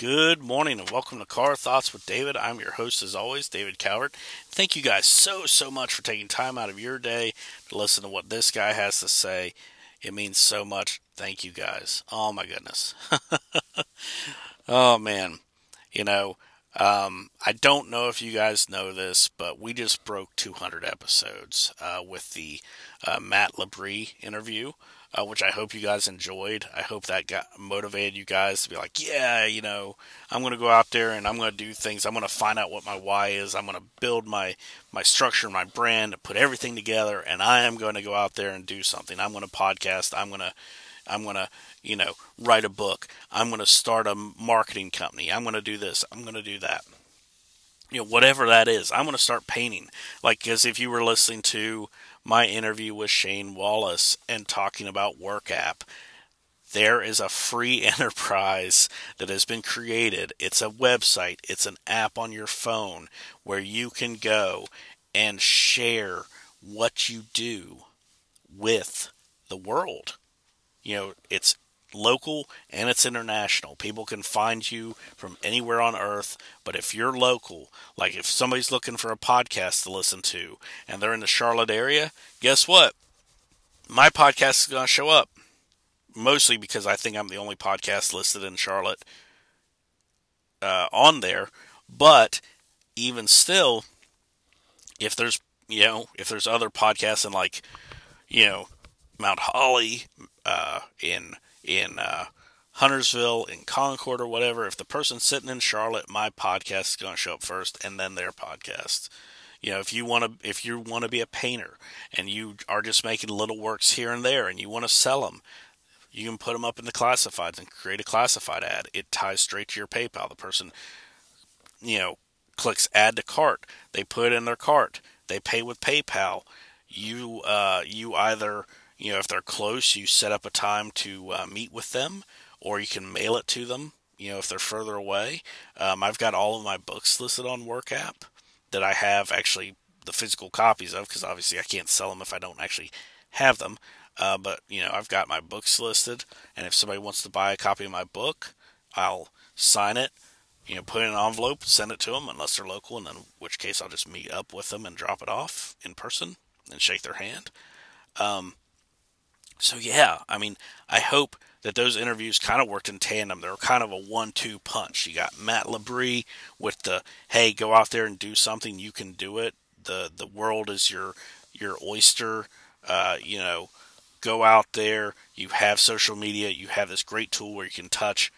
Good morning and welcome to Car Thoughts with David. I'm your host as always, David Calvert. Thank you guys so, so much for taking time out of your day to listen to what this guy has to say. It means so much. Thank you guys. Oh my goodness. oh man. You know, um, I don't know if you guys know this, but we just broke 200 episodes uh, with the uh, Matt Labrie interview uh, which I hope you guys enjoyed. I hope that got motivated you guys to be like, yeah, you know, I'm going to go out there and I'm going to do things. I'm going to find out what my why is. I'm going to build my my structure, my brand, put everything together, and I am going to go out there and do something. I'm going to podcast. I'm going to I'm going to, you know, write a book. I'm going to start a marketing company. I'm going to do this. I'm going to do that. You know, whatever that is, I'm going to start painting. Like, because if you were listening to my interview with Shane Wallace and talking about Work App. There is a free enterprise that has been created. It's a website, it's an app on your phone where you can go and share what you do with the world. You know, it's local and it's international. People can find you from anywhere on earth, but if you're local, like if somebody's looking for a podcast to listen to and they're in the Charlotte area, guess what? My podcast is going to show up. Mostly because I think I'm the only podcast listed in Charlotte uh, on there, but even still, if there's you know if there's other podcasts in like you know Mount Holly, uh, in in uh, Huntersville, in Concord, or whatever, if the person's sitting in Charlotte, my podcast is going to show up first, and then their podcast. You know, if you want to, if you want to be a painter and you are just making little works here and there, and you want to sell them, you can put them up in the classifieds and create a classified ad. It ties straight to your PayPal. The person, you know, clicks add to cart. They put it in their cart. They pay with PayPal. You, uh, you either you know, if they're close, you set up a time to uh, meet with them, or you can mail it to them. You know, if they're further away. Um, I've got all of my books listed on Work App that I have actually the physical copies of, because obviously I can't sell them if I don't actually have them. Uh, but you know, I've got my books listed, and if somebody wants to buy a copy of my book, I'll sign it. You know, put it in an envelope, send it to them, unless they're local, and in which case I'll just meet up with them and drop it off in person and shake their hand. Um, so yeah, I mean, I hope that those interviews kind of worked in tandem. They were kind of a one-two punch. You got Matt Labrie with the "Hey, go out there and do something. You can do it. the The world is your your oyster. Uh, you know, go out there. You have social media. You have this great tool where you can touch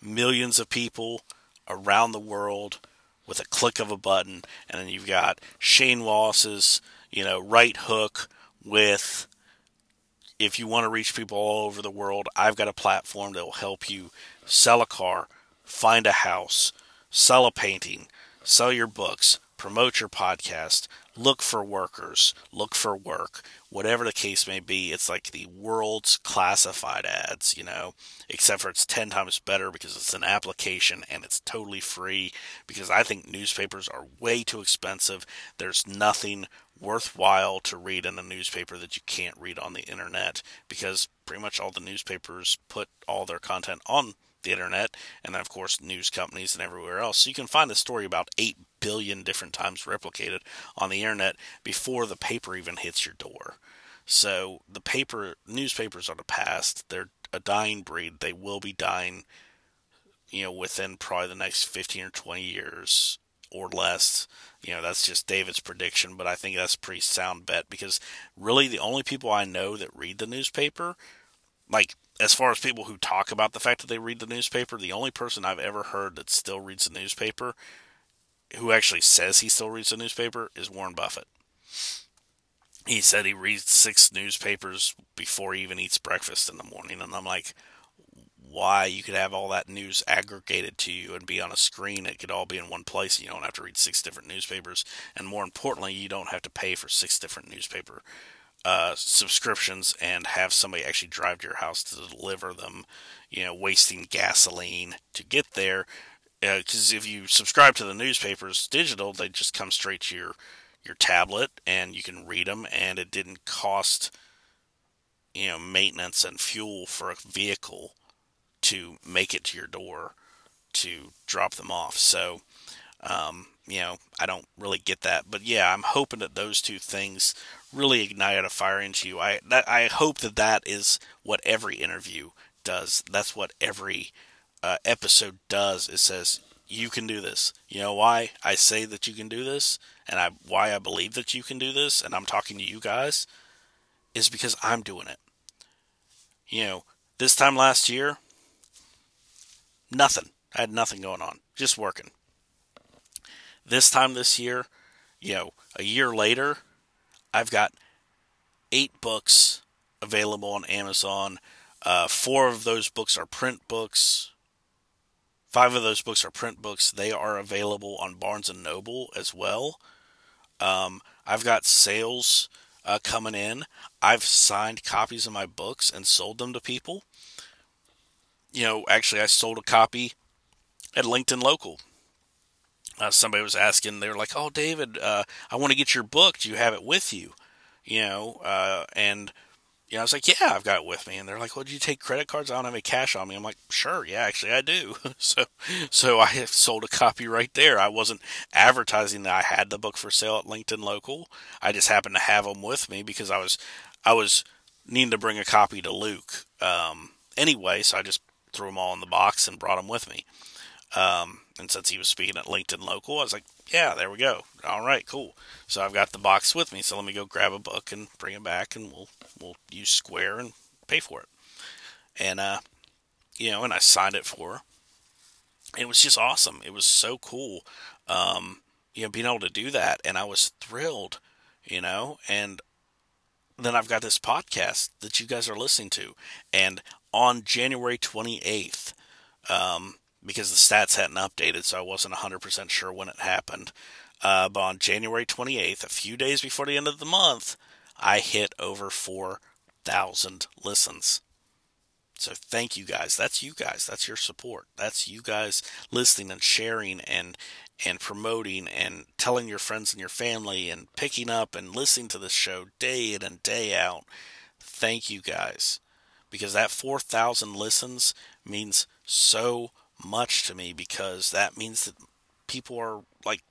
millions of people around the world with a click of a button. And then you've got Shane Wallace's, you know, right hook with if you want to reach people all over the world, I've got a platform that will help you sell a car, find a house, sell a painting, sell your books, promote your podcast, look for workers, look for work, whatever the case may be. It's like the world's classified ads, you know, except for it's 10 times better because it's an application and it's totally free because I think newspapers are way too expensive. There's nothing worthwhile to read in a newspaper that you can't read on the internet because pretty much all the newspapers put all their content on the internet. And then of course news companies and everywhere else. So you can find the story about 8 billion different times replicated on the internet before the paper even hits your door. So the paper newspapers are the past. They're a dying breed. They will be dying you know within probably the next 15 or 20 years or less. You know, that's just David's prediction, but I think that's a pretty sound bet because really the only people I know that read the newspaper, like as far as people who talk about the fact that they read the newspaper, the only person I've ever heard that still reads the newspaper, who actually says he still reads the newspaper, is Warren Buffett. He said he reads six newspapers before he even eats breakfast in the morning, and I'm like, why you could have all that news aggregated to you and be on a screen. It could all be in one place. You don't have to read six different newspapers, and more importantly, you don't have to pay for six different newspaper uh, subscriptions and have somebody actually drive to your house to deliver them. You know, wasting gasoline to get there. Because uh, if you subscribe to the newspapers digital, they just come straight to your your tablet and you can read them, and it didn't cost you know maintenance and fuel for a vehicle to make it to your door to drop them off. So, um, you know, I don't really get that, but yeah, I'm hoping that those two things really ignited a fire into you. I that I hope that that is what every interview does. That's what every uh, episode does. It says you can do this. You know why I say that you can do this, and I why I believe that you can do this, and I'm talking to you guys, is because I'm doing it. You know, this time last year, nothing. I had nothing going on, just working. This time this year, you know, a year later, I've got eight books available on Amazon. Uh, four of those books are print books. Five of those books are print books. They are available on Barnes and Noble as well. Um, I've got sales uh, coming in. I've signed copies of my books and sold them to people. You know, actually, I sold a copy at LinkedIn Local uh, somebody was asking, they were like, "Oh, David, uh, I want to get your book. Do you have it with you?" You know, uh, and you know, I was like, "Yeah, I've got it with me." And they're like, "Well, do you take credit cards? I don't have any cash on me." I'm like, "Sure, yeah, actually, I do." so, so I sold a copy right there. I wasn't advertising that I had the book for sale at LinkedIn Local. I just happened to have them with me because I was, I was needing to bring a copy to Luke um, anyway. So I just threw them all in the box and brought them with me. Um, and since he was speaking at LinkedIn Local, I was like, yeah, there we go. All right, cool. So I've got the box with me. So let me go grab a book and bring it back, and we'll we'll use Square and pay for it. And uh, you know, and I signed it for her. It was just awesome. It was so cool. Um, you know, being able to do that, and I was thrilled. You know, and then I've got this podcast that you guys are listening to, and on January twenty eighth. Um, because the stats hadn't updated, so I wasn't 100% sure when it happened. Uh, but on January 28th, a few days before the end of the month, I hit over 4,000 listens. So thank you guys. That's you guys. That's your support. That's you guys listening and sharing and and promoting and telling your friends and your family and picking up and listening to this show day in and day out. Thank you guys. Because that 4,000 listens means so much to me because that means that people are like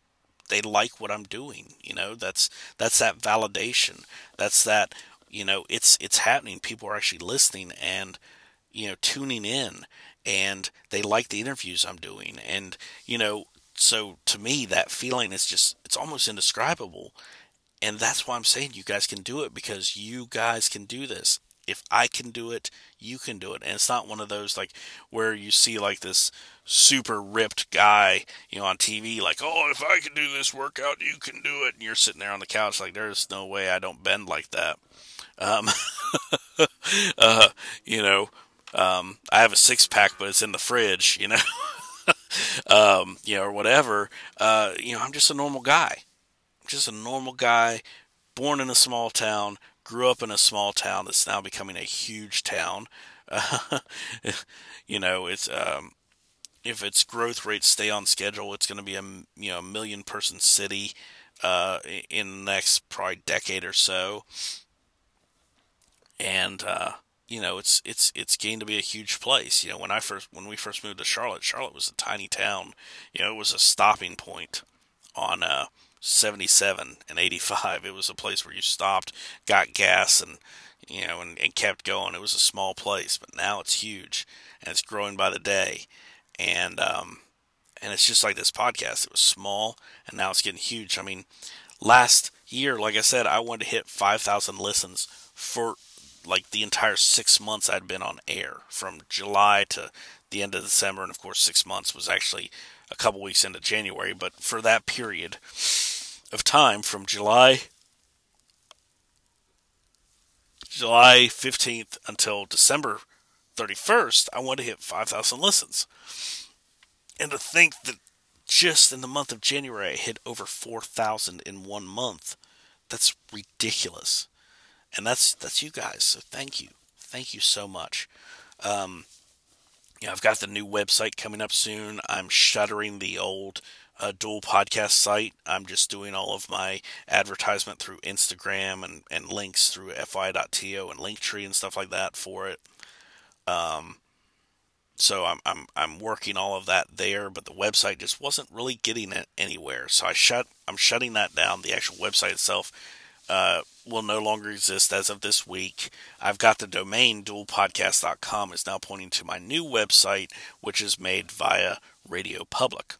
they like what I'm doing. You know, that's that's that validation. That's that you know it's it's happening. People are actually listening and you know tuning in, and they like the interviews I'm doing. And you know, so to me, that feeling is just it's almost indescribable. And that's why I'm saying you guys can do it because you guys can do this if I can do it, you can do it. And it's not one of those like where you see like this super ripped guy, you know, on TV, like, oh, if I can do this workout, you can do it. And you're sitting there on the couch, like, there's no way I don't bend like that. Um, uh, you know, um, I have a six pack, but it's in the fridge, you know, um, you know, or whatever. Uh, you know, I'm just a normal guy, I'm just a normal guy, born in a small town, grew up in a small town that's now becoming a huge town. Uh, you know, it's um, if its growth rates stay on schedule, it's going to be a you know million person city uh, in the next probably decade or so. And uh, you know, it's it's it's going to be a huge place. You know, when I first when we first moved to Charlotte, Charlotte was a tiny town. You know, it was a stopping point on uh, 77 and 85. It was a place where you stopped, got gas, and you know, and, and kept going. It was a small place, but now it's huge and it's growing by the day. And um, and it's just like this podcast. It was small and now it's getting huge. I mean, last year, like I said, I wanted to hit 5,000 listens for like the entire six months I'd been on air from July to the end of December, and of course, six months was actually a couple weeks into January. But for that period, of time from July July 15th until December 31st, I want to hit 5,000 listens. And to think that just in the month of January, I hit over 4,000 in one month, that's ridiculous. And that's that's you guys. So thank you, thank you so much. Um, you know, I've got the new website coming up soon. I'm shuttering the old a dual podcast site. I'm just doing all of my advertisement through Instagram and, and links through fi.to and Linktree and stuff like that for it. Um, so I'm, I'm I'm working all of that there, but the website just wasn't really getting it anywhere. So I shut I'm shutting that down. The actual website itself uh, will no longer exist as of this week. I've got the domain dualpodcast.com is now pointing to my new website, which is made via Radio Public.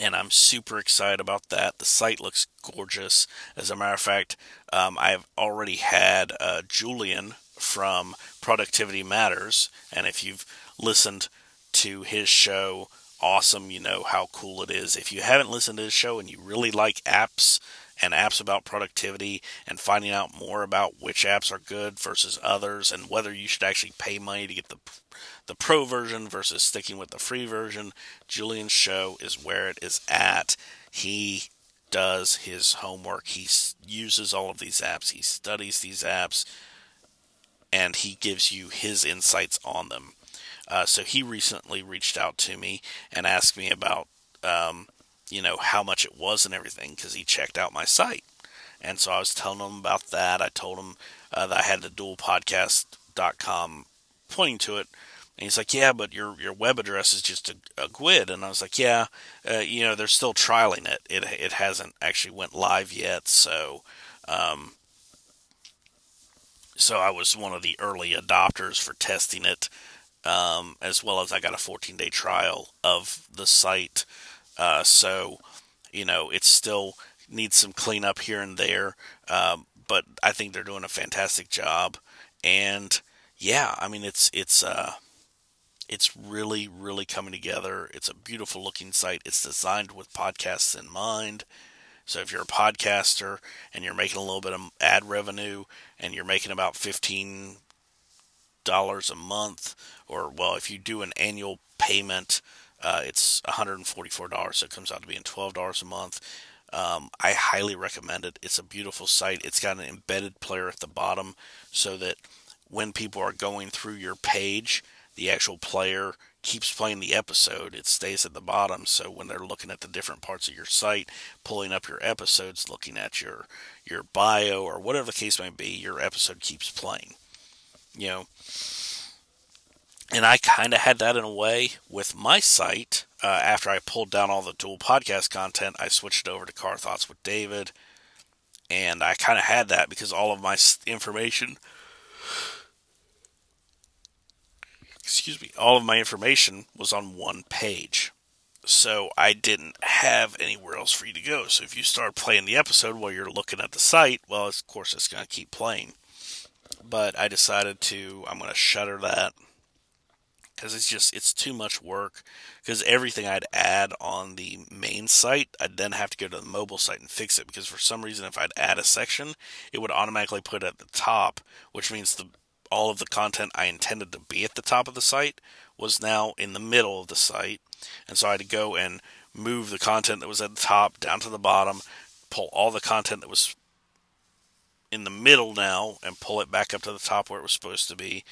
And I'm super excited about that. The site looks gorgeous. As a matter of fact, um, I've already had uh, Julian from Productivity Matters, and if you've listened to his show, awesome. You know how cool it is. If you haven't listened to his show and you really like apps, and apps about productivity and finding out more about which apps are good versus others and whether you should actually pay money to get the the pro version versus sticking with the free version. Julian's show is where it is at. He does his homework. He uses all of these apps. He studies these apps and he gives you his insights on them. Uh, so he recently reached out to me and asked me about um, you know, how much it was and everything because he checked out my site. And so I was telling him about that. I told him uh, that I had the dualpodcast.com pointing to it. And he's like, yeah, but your, your web address is just a, a GUID. And I was like, yeah, uh, you know, they're still trialing it. It, it hasn't actually went live yet. So, um, so I was one of the early adopters for testing it, um, as well as I got a 14 day trial of the site uh, so, you know, it still needs some cleanup here and there, um, but I think they're doing a fantastic job. And yeah, I mean, it's it's uh, it's really really coming together. It's a beautiful looking site. It's designed with podcasts in mind. So if you're a podcaster and you're making a little bit of ad revenue and you're making about fifteen dollars a month, or well, if you do an annual payment uh, it's $144, so it comes out to being $12 a month. Um, I highly recommend it. It's a beautiful site. It's got an embedded player at the bottom so that when people are going through your page, the actual player keeps playing the episode. It stays at the bottom, so when they're looking at the different parts of your site, pulling up your episodes, looking at your your bio or whatever the case may be, your episode keeps playing. You know, and I kind of had that in a way with my site. Uh, after I pulled down all the dual podcast content, I switched it over to Car Thoughts with David. And I kind of had that because all of my information, excuse me, all of my information was on one page. So I didn't have anywhere else for you to go. So if you start playing the episode while you're looking at the site, well, of course, it's going to keep playing. But I decided to, I'm going to shutter that because it's just it's too much work because everything I'd add on the main site I'd then have to go to the mobile site and fix it because for some reason if I'd add a section it would automatically put it at the top which means the all of the content I intended to be at the top of the site was now in the middle of the site. And so I had to go and move the content that was at the top down to the bottom pull all the content that was in the middle now and pull it back up to the top where it was supposed to be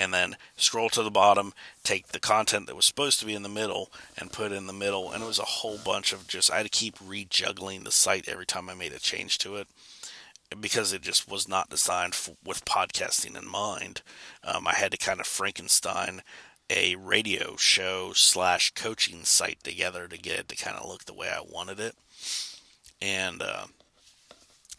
and then scroll to the bottom, take the content that was supposed to be in the middle and put it in the middle. And it was a whole bunch of just, I had to keep rejuggling the site every time I made a change to it because it just was not designed with podcasting in mind. Um, I had to kind of Frankenstein a radio show slash coaching site together to get it to kind of look the way I wanted it. And, uh,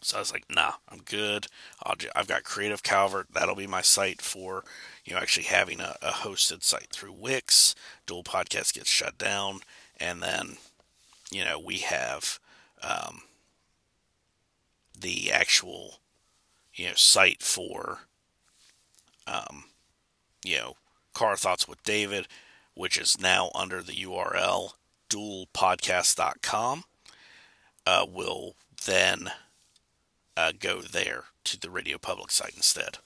so I was like, nah, I'm good. i have got Creative Calvert. That'll be my site for you know, actually having a, a hosted site through Wix. Dual Podcast gets shut down, and then, you know, we have um, the actual, you know, site for, um, you know, Car Thoughts with David, which is now under the URL dualpodcast.com. Uh, will then uh, go there to the Radio Public site instead.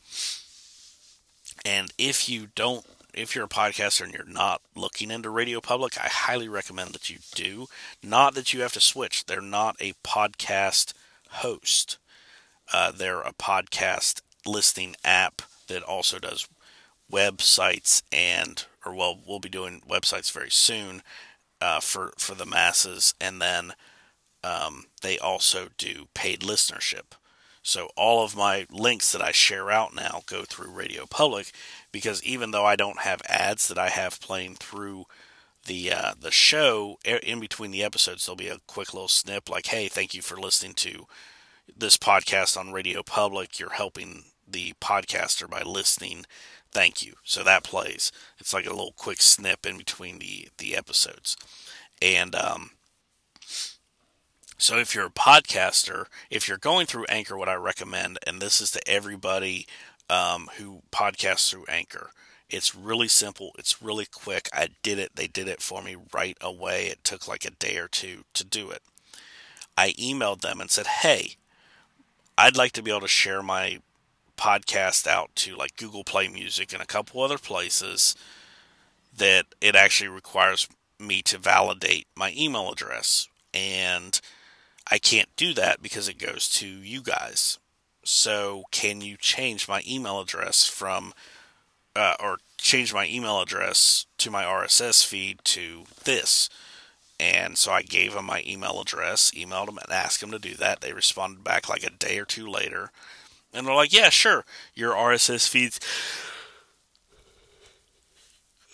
And if you don't, if you're a podcaster and you're not looking into Radio Public, I highly recommend that you do. Not that you have to switch, they're not a podcast host, uh, they're a podcast listing app that also does websites and, or well, we'll be doing websites very soon uh, for, for the masses. And then um, they also do paid listenership. So all of my links that I share out now go through Radio Public because even though I don't have ads that I have playing through the uh, the show in between the episodes, there'll be a quick little snip like, "Hey, thank you for listening to this podcast on Radio Public. You're helping the podcaster by listening. Thank you." So that plays. It's like a little quick snip in between the the episodes, and um, so if you're a podcaster, if you're going through Anchor, what I recommend, and this is to everybody um, who podcasts through Anchor it's really simple. It's really quick. I did it. They did it for me right away. It took like a day or two to do it. I emailed them and said, hey, I'd like to be able to share my podcast out to like Google Play Music and a couple other places that it actually requires me to validate my email address. And I can't do that because it goes to you guys. So, can you change my email address from uh, or change my email address to my RSS feed to this. And so I gave them my email address, emailed them, and asked them to do that. They responded back like a day or two later. And they're like, yeah, sure, your RSS feed's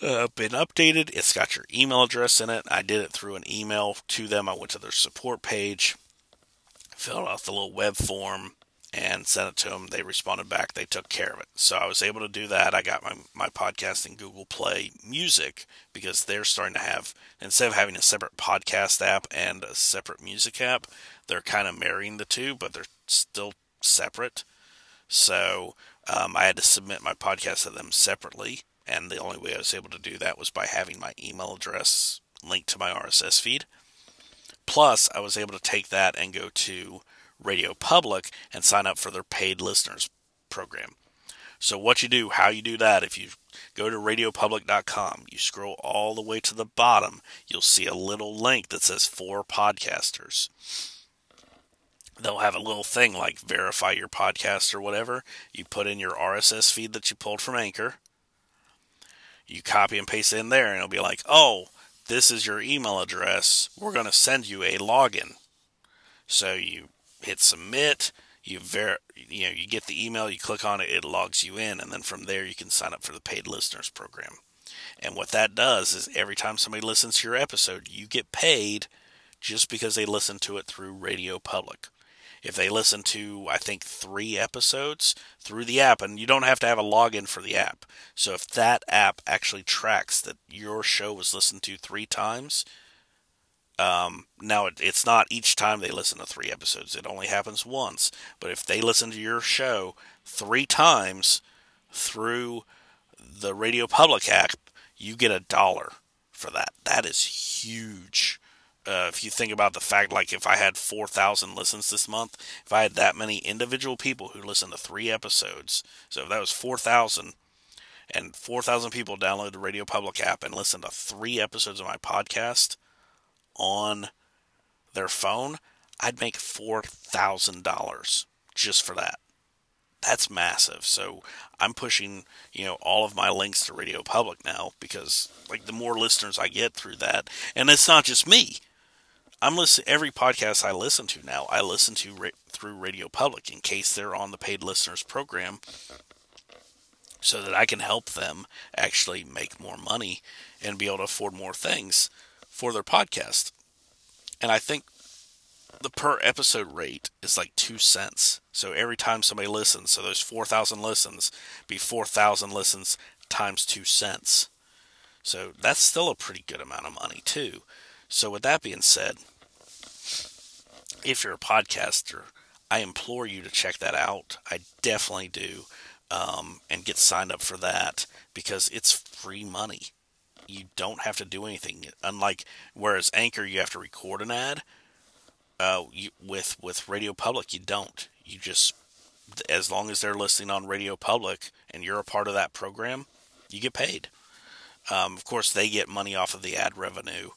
uh, been updated. It's got your email address in it. I did it through an email to them. I went to their support page, filled out the little web form, and sent it to them. They responded back. They took care of it. So I was able to do that. I got my, my podcast in Google Play Music because they're starting to have, instead of having a separate podcast app and a separate music app, they're kind of marrying the two, but they're still separate. So um, I had to submit my podcast to them separately. And the only way I was able to do that was by having my email address linked to my RSS feed. Plus, I was able to take that and go to Radio Public and sign up for their paid listeners program. So, what you do, how you do that, if you go to radiopublic.com, you scroll all the way to the bottom, you'll see a little link that says for podcasters. They'll have a little thing like verify your podcast or whatever. You put in your RSS feed that you pulled from Anchor. You copy and paste it in there, and it'll be like, oh, this is your email address. We're going to send you a login. So you hit submit. You ver, you know, you get the email, you click on it, it logs you in, and then from there you can sign up for the paid listeners program. And what that does is every time somebody listens to your episode, you get paid just because they listen to it through Radio Public. If they listen to, I think, three episodes through the app, and you don't have to have a login for the app. So if that app actually tracks that your show was listened to three times, um, now it, it's not each time they listen to three episodes; it only happens once. But if they listen to your show three times through the Radio Public app, you get a dollar for that. That is huge. Uh, if you think about the fact, like if I had 4,000 listens this month, if I had that many individual people who listen to three episodes, so if that was 4,000, and 4,000 people download the Radio Public app and listen to three episodes of my podcast, on their phone, I'd make $4,000 just for that. That's massive. So I'm pushing, you know, all of my links to Radio Public now because like the more listeners I get through that, and it's not just me. I'm listening every podcast I listen to now. I listen to ra- through Radio Public in case they're on the paid listeners program, so that I can help them actually make more money and be able to afford more things for their podcast. And I think the per episode rate is like two cents. So every time somebody listens, so those 4,000 listens, be 4,000 listens times two cents. So that's still a pretty good amount of money, too. So, with that being said, if you're a podcaster, I implore you to check that out. I definitely do. Um, and get signed up for that because it's free money you don't have to do anything. Unlike whereas Anchor, you have to record an ad. Uh, you, with with Radio Public, you don't. You just as long as they're listening on Radio Public and you're a part of that program, you get paid. Um, of course, they get money off of the ad revenue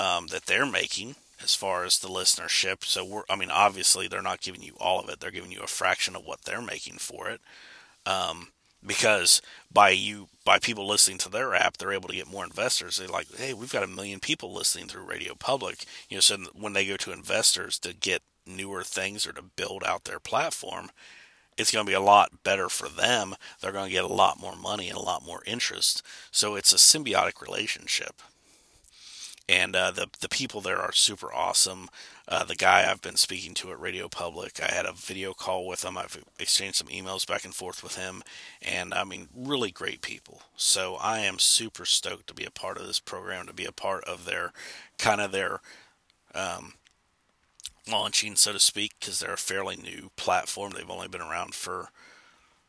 um, that they're making as far as the listenership. So we're, I mean, obviously they're not giving you all of it; they're giving you a fraction of what they're making for it. Um, because by you by people listening to their app, they're able to get more investors. They're like, hey, we've got a million people listening through Radio Public. You know, so when they go to investors to get newer things or to build out their platform, it's going to be a lot better for them. They're going to get a lot more money and a lot more interest. So it's a symbiotic relationship. And uh, the the people there are super awesome. Uh, the guy I've been speaking to at Radio Public, I had a video call with him. I've exchanged some emails back and forth with him, and I mean, really great people. So I am super stoked to be a part of this program, to be a part of their kind of their um, launching, so to speak, because they're a fairly new platform. They've only been around for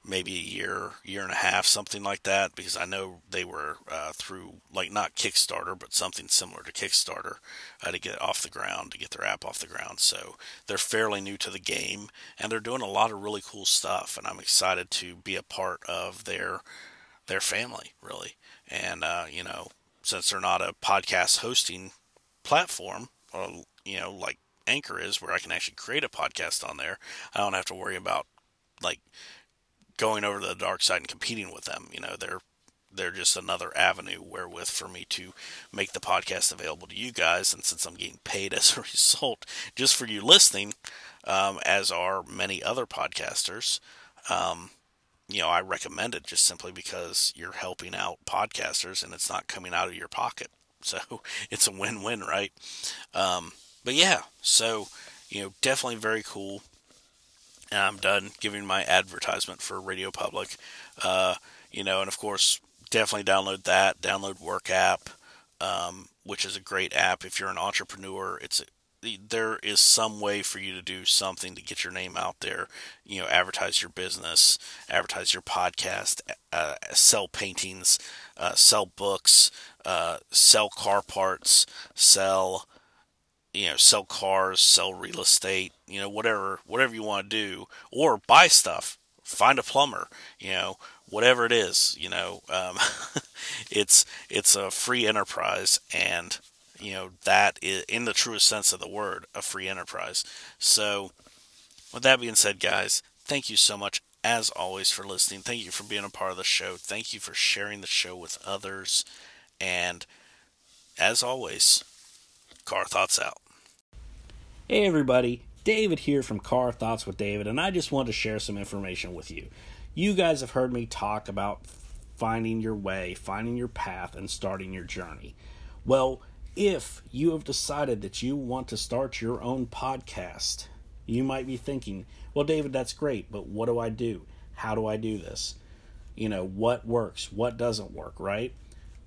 maybe a year, year and a half, something like that. Because I know they were uh, through like not Kickstarter, but something similar to Kickstarter uh, to get off the ground, to get their app off the ground. So they're fairly new to the game, and they're doing a lot of really cool stuff. And I'm excited to be a part of their their family, really. And uh, you know, since they're not a podcast hosting platform, or you know, like Anchor is, where I can actually create a podcast on there. I don't have to worry about like going over to the dark side and competing with them. You know, they're they're just another avenue wherewith for me to make the podcast available to you guys. And since I'm getting paid as a result, just for you listening, um, as are many other podcasters, um, you know, I recommend it just simply because you're helping out podcasters and it's not coming out of your pocket. So it's a win-win, right? Um, but yeah, so you know, definitely very cool. And I'm done giving my advertisement for Radio Public. Uh, you know, and of course, definitely download that. Download Work app, um, which is a great app if you're an entrepreneur. It's there is some way for you to do something to get your name out there. You know, advertise your business, advertise your podcast, uh, sell paintings, uh, sell books, uh, sell car parts, sell you know sell cars sell real estate you know whatever whatever you want to do or buy stuff find a plumber you know whatever it is you know um, it's it's a free enterprise and you know that is in the truest sense of the word a free enterprise. So with that being said guys thank you so much as always for listening. Thank you for being a part of the show. Thank you for sharing the show with others. And as always car thoughts out Hey everybody, David here from Car Thoughts with David, and I just want to share some information with you. You guys have heard me talk about finding your way, finding your path, and starting your journey. Well, if you have decided that you want to start your own podcast, you might be thinking, well, David, that's great, but what do I do? How do I do this? You know, what works? What doesn't work, right?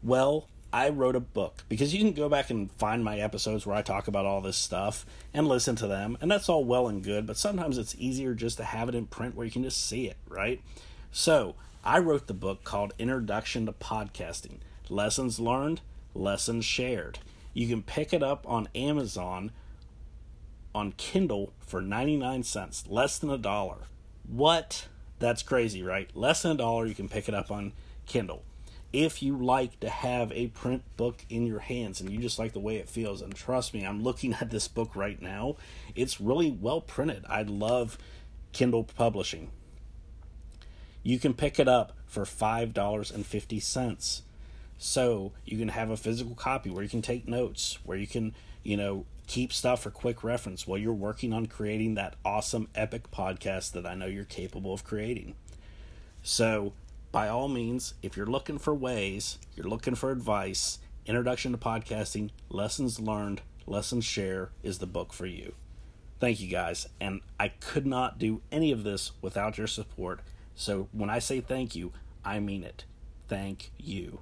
Well, I wrote a book because you can go back and find my episodes where I talk about all this stuff and listen to them, and that's all well and good, but sometimes it's easier just to have it in print where you can just see it, right? So, I wrote the book called Introduction to Podcasting Lessons Learned, Lessons Shared. You can pick it up on Amazon on Kindle for 99 cents, less than a dollar. What? That's crazy, right? Less than a dollar, you can pick it up on Kindle if you like to have a print book in your hands and you just like the way it feels and trust me i'm looking at this book right now it's really well printed. I love kindle publishing. You can pick it up for $5.50 so you can have a physical copy where you can take notes where you can you know keep stuff for quick reference while you're working on creating that awesome epic podcast that i know you're capable of creating. So by all means, if you're looking for ways, you're looking for advice, Introduction to Podcasting, Lessons Learned, Lessons Share is the book for you. Thank you guys. And I could not do any of this without your support. So when I say thank you, I mean it. Thank you.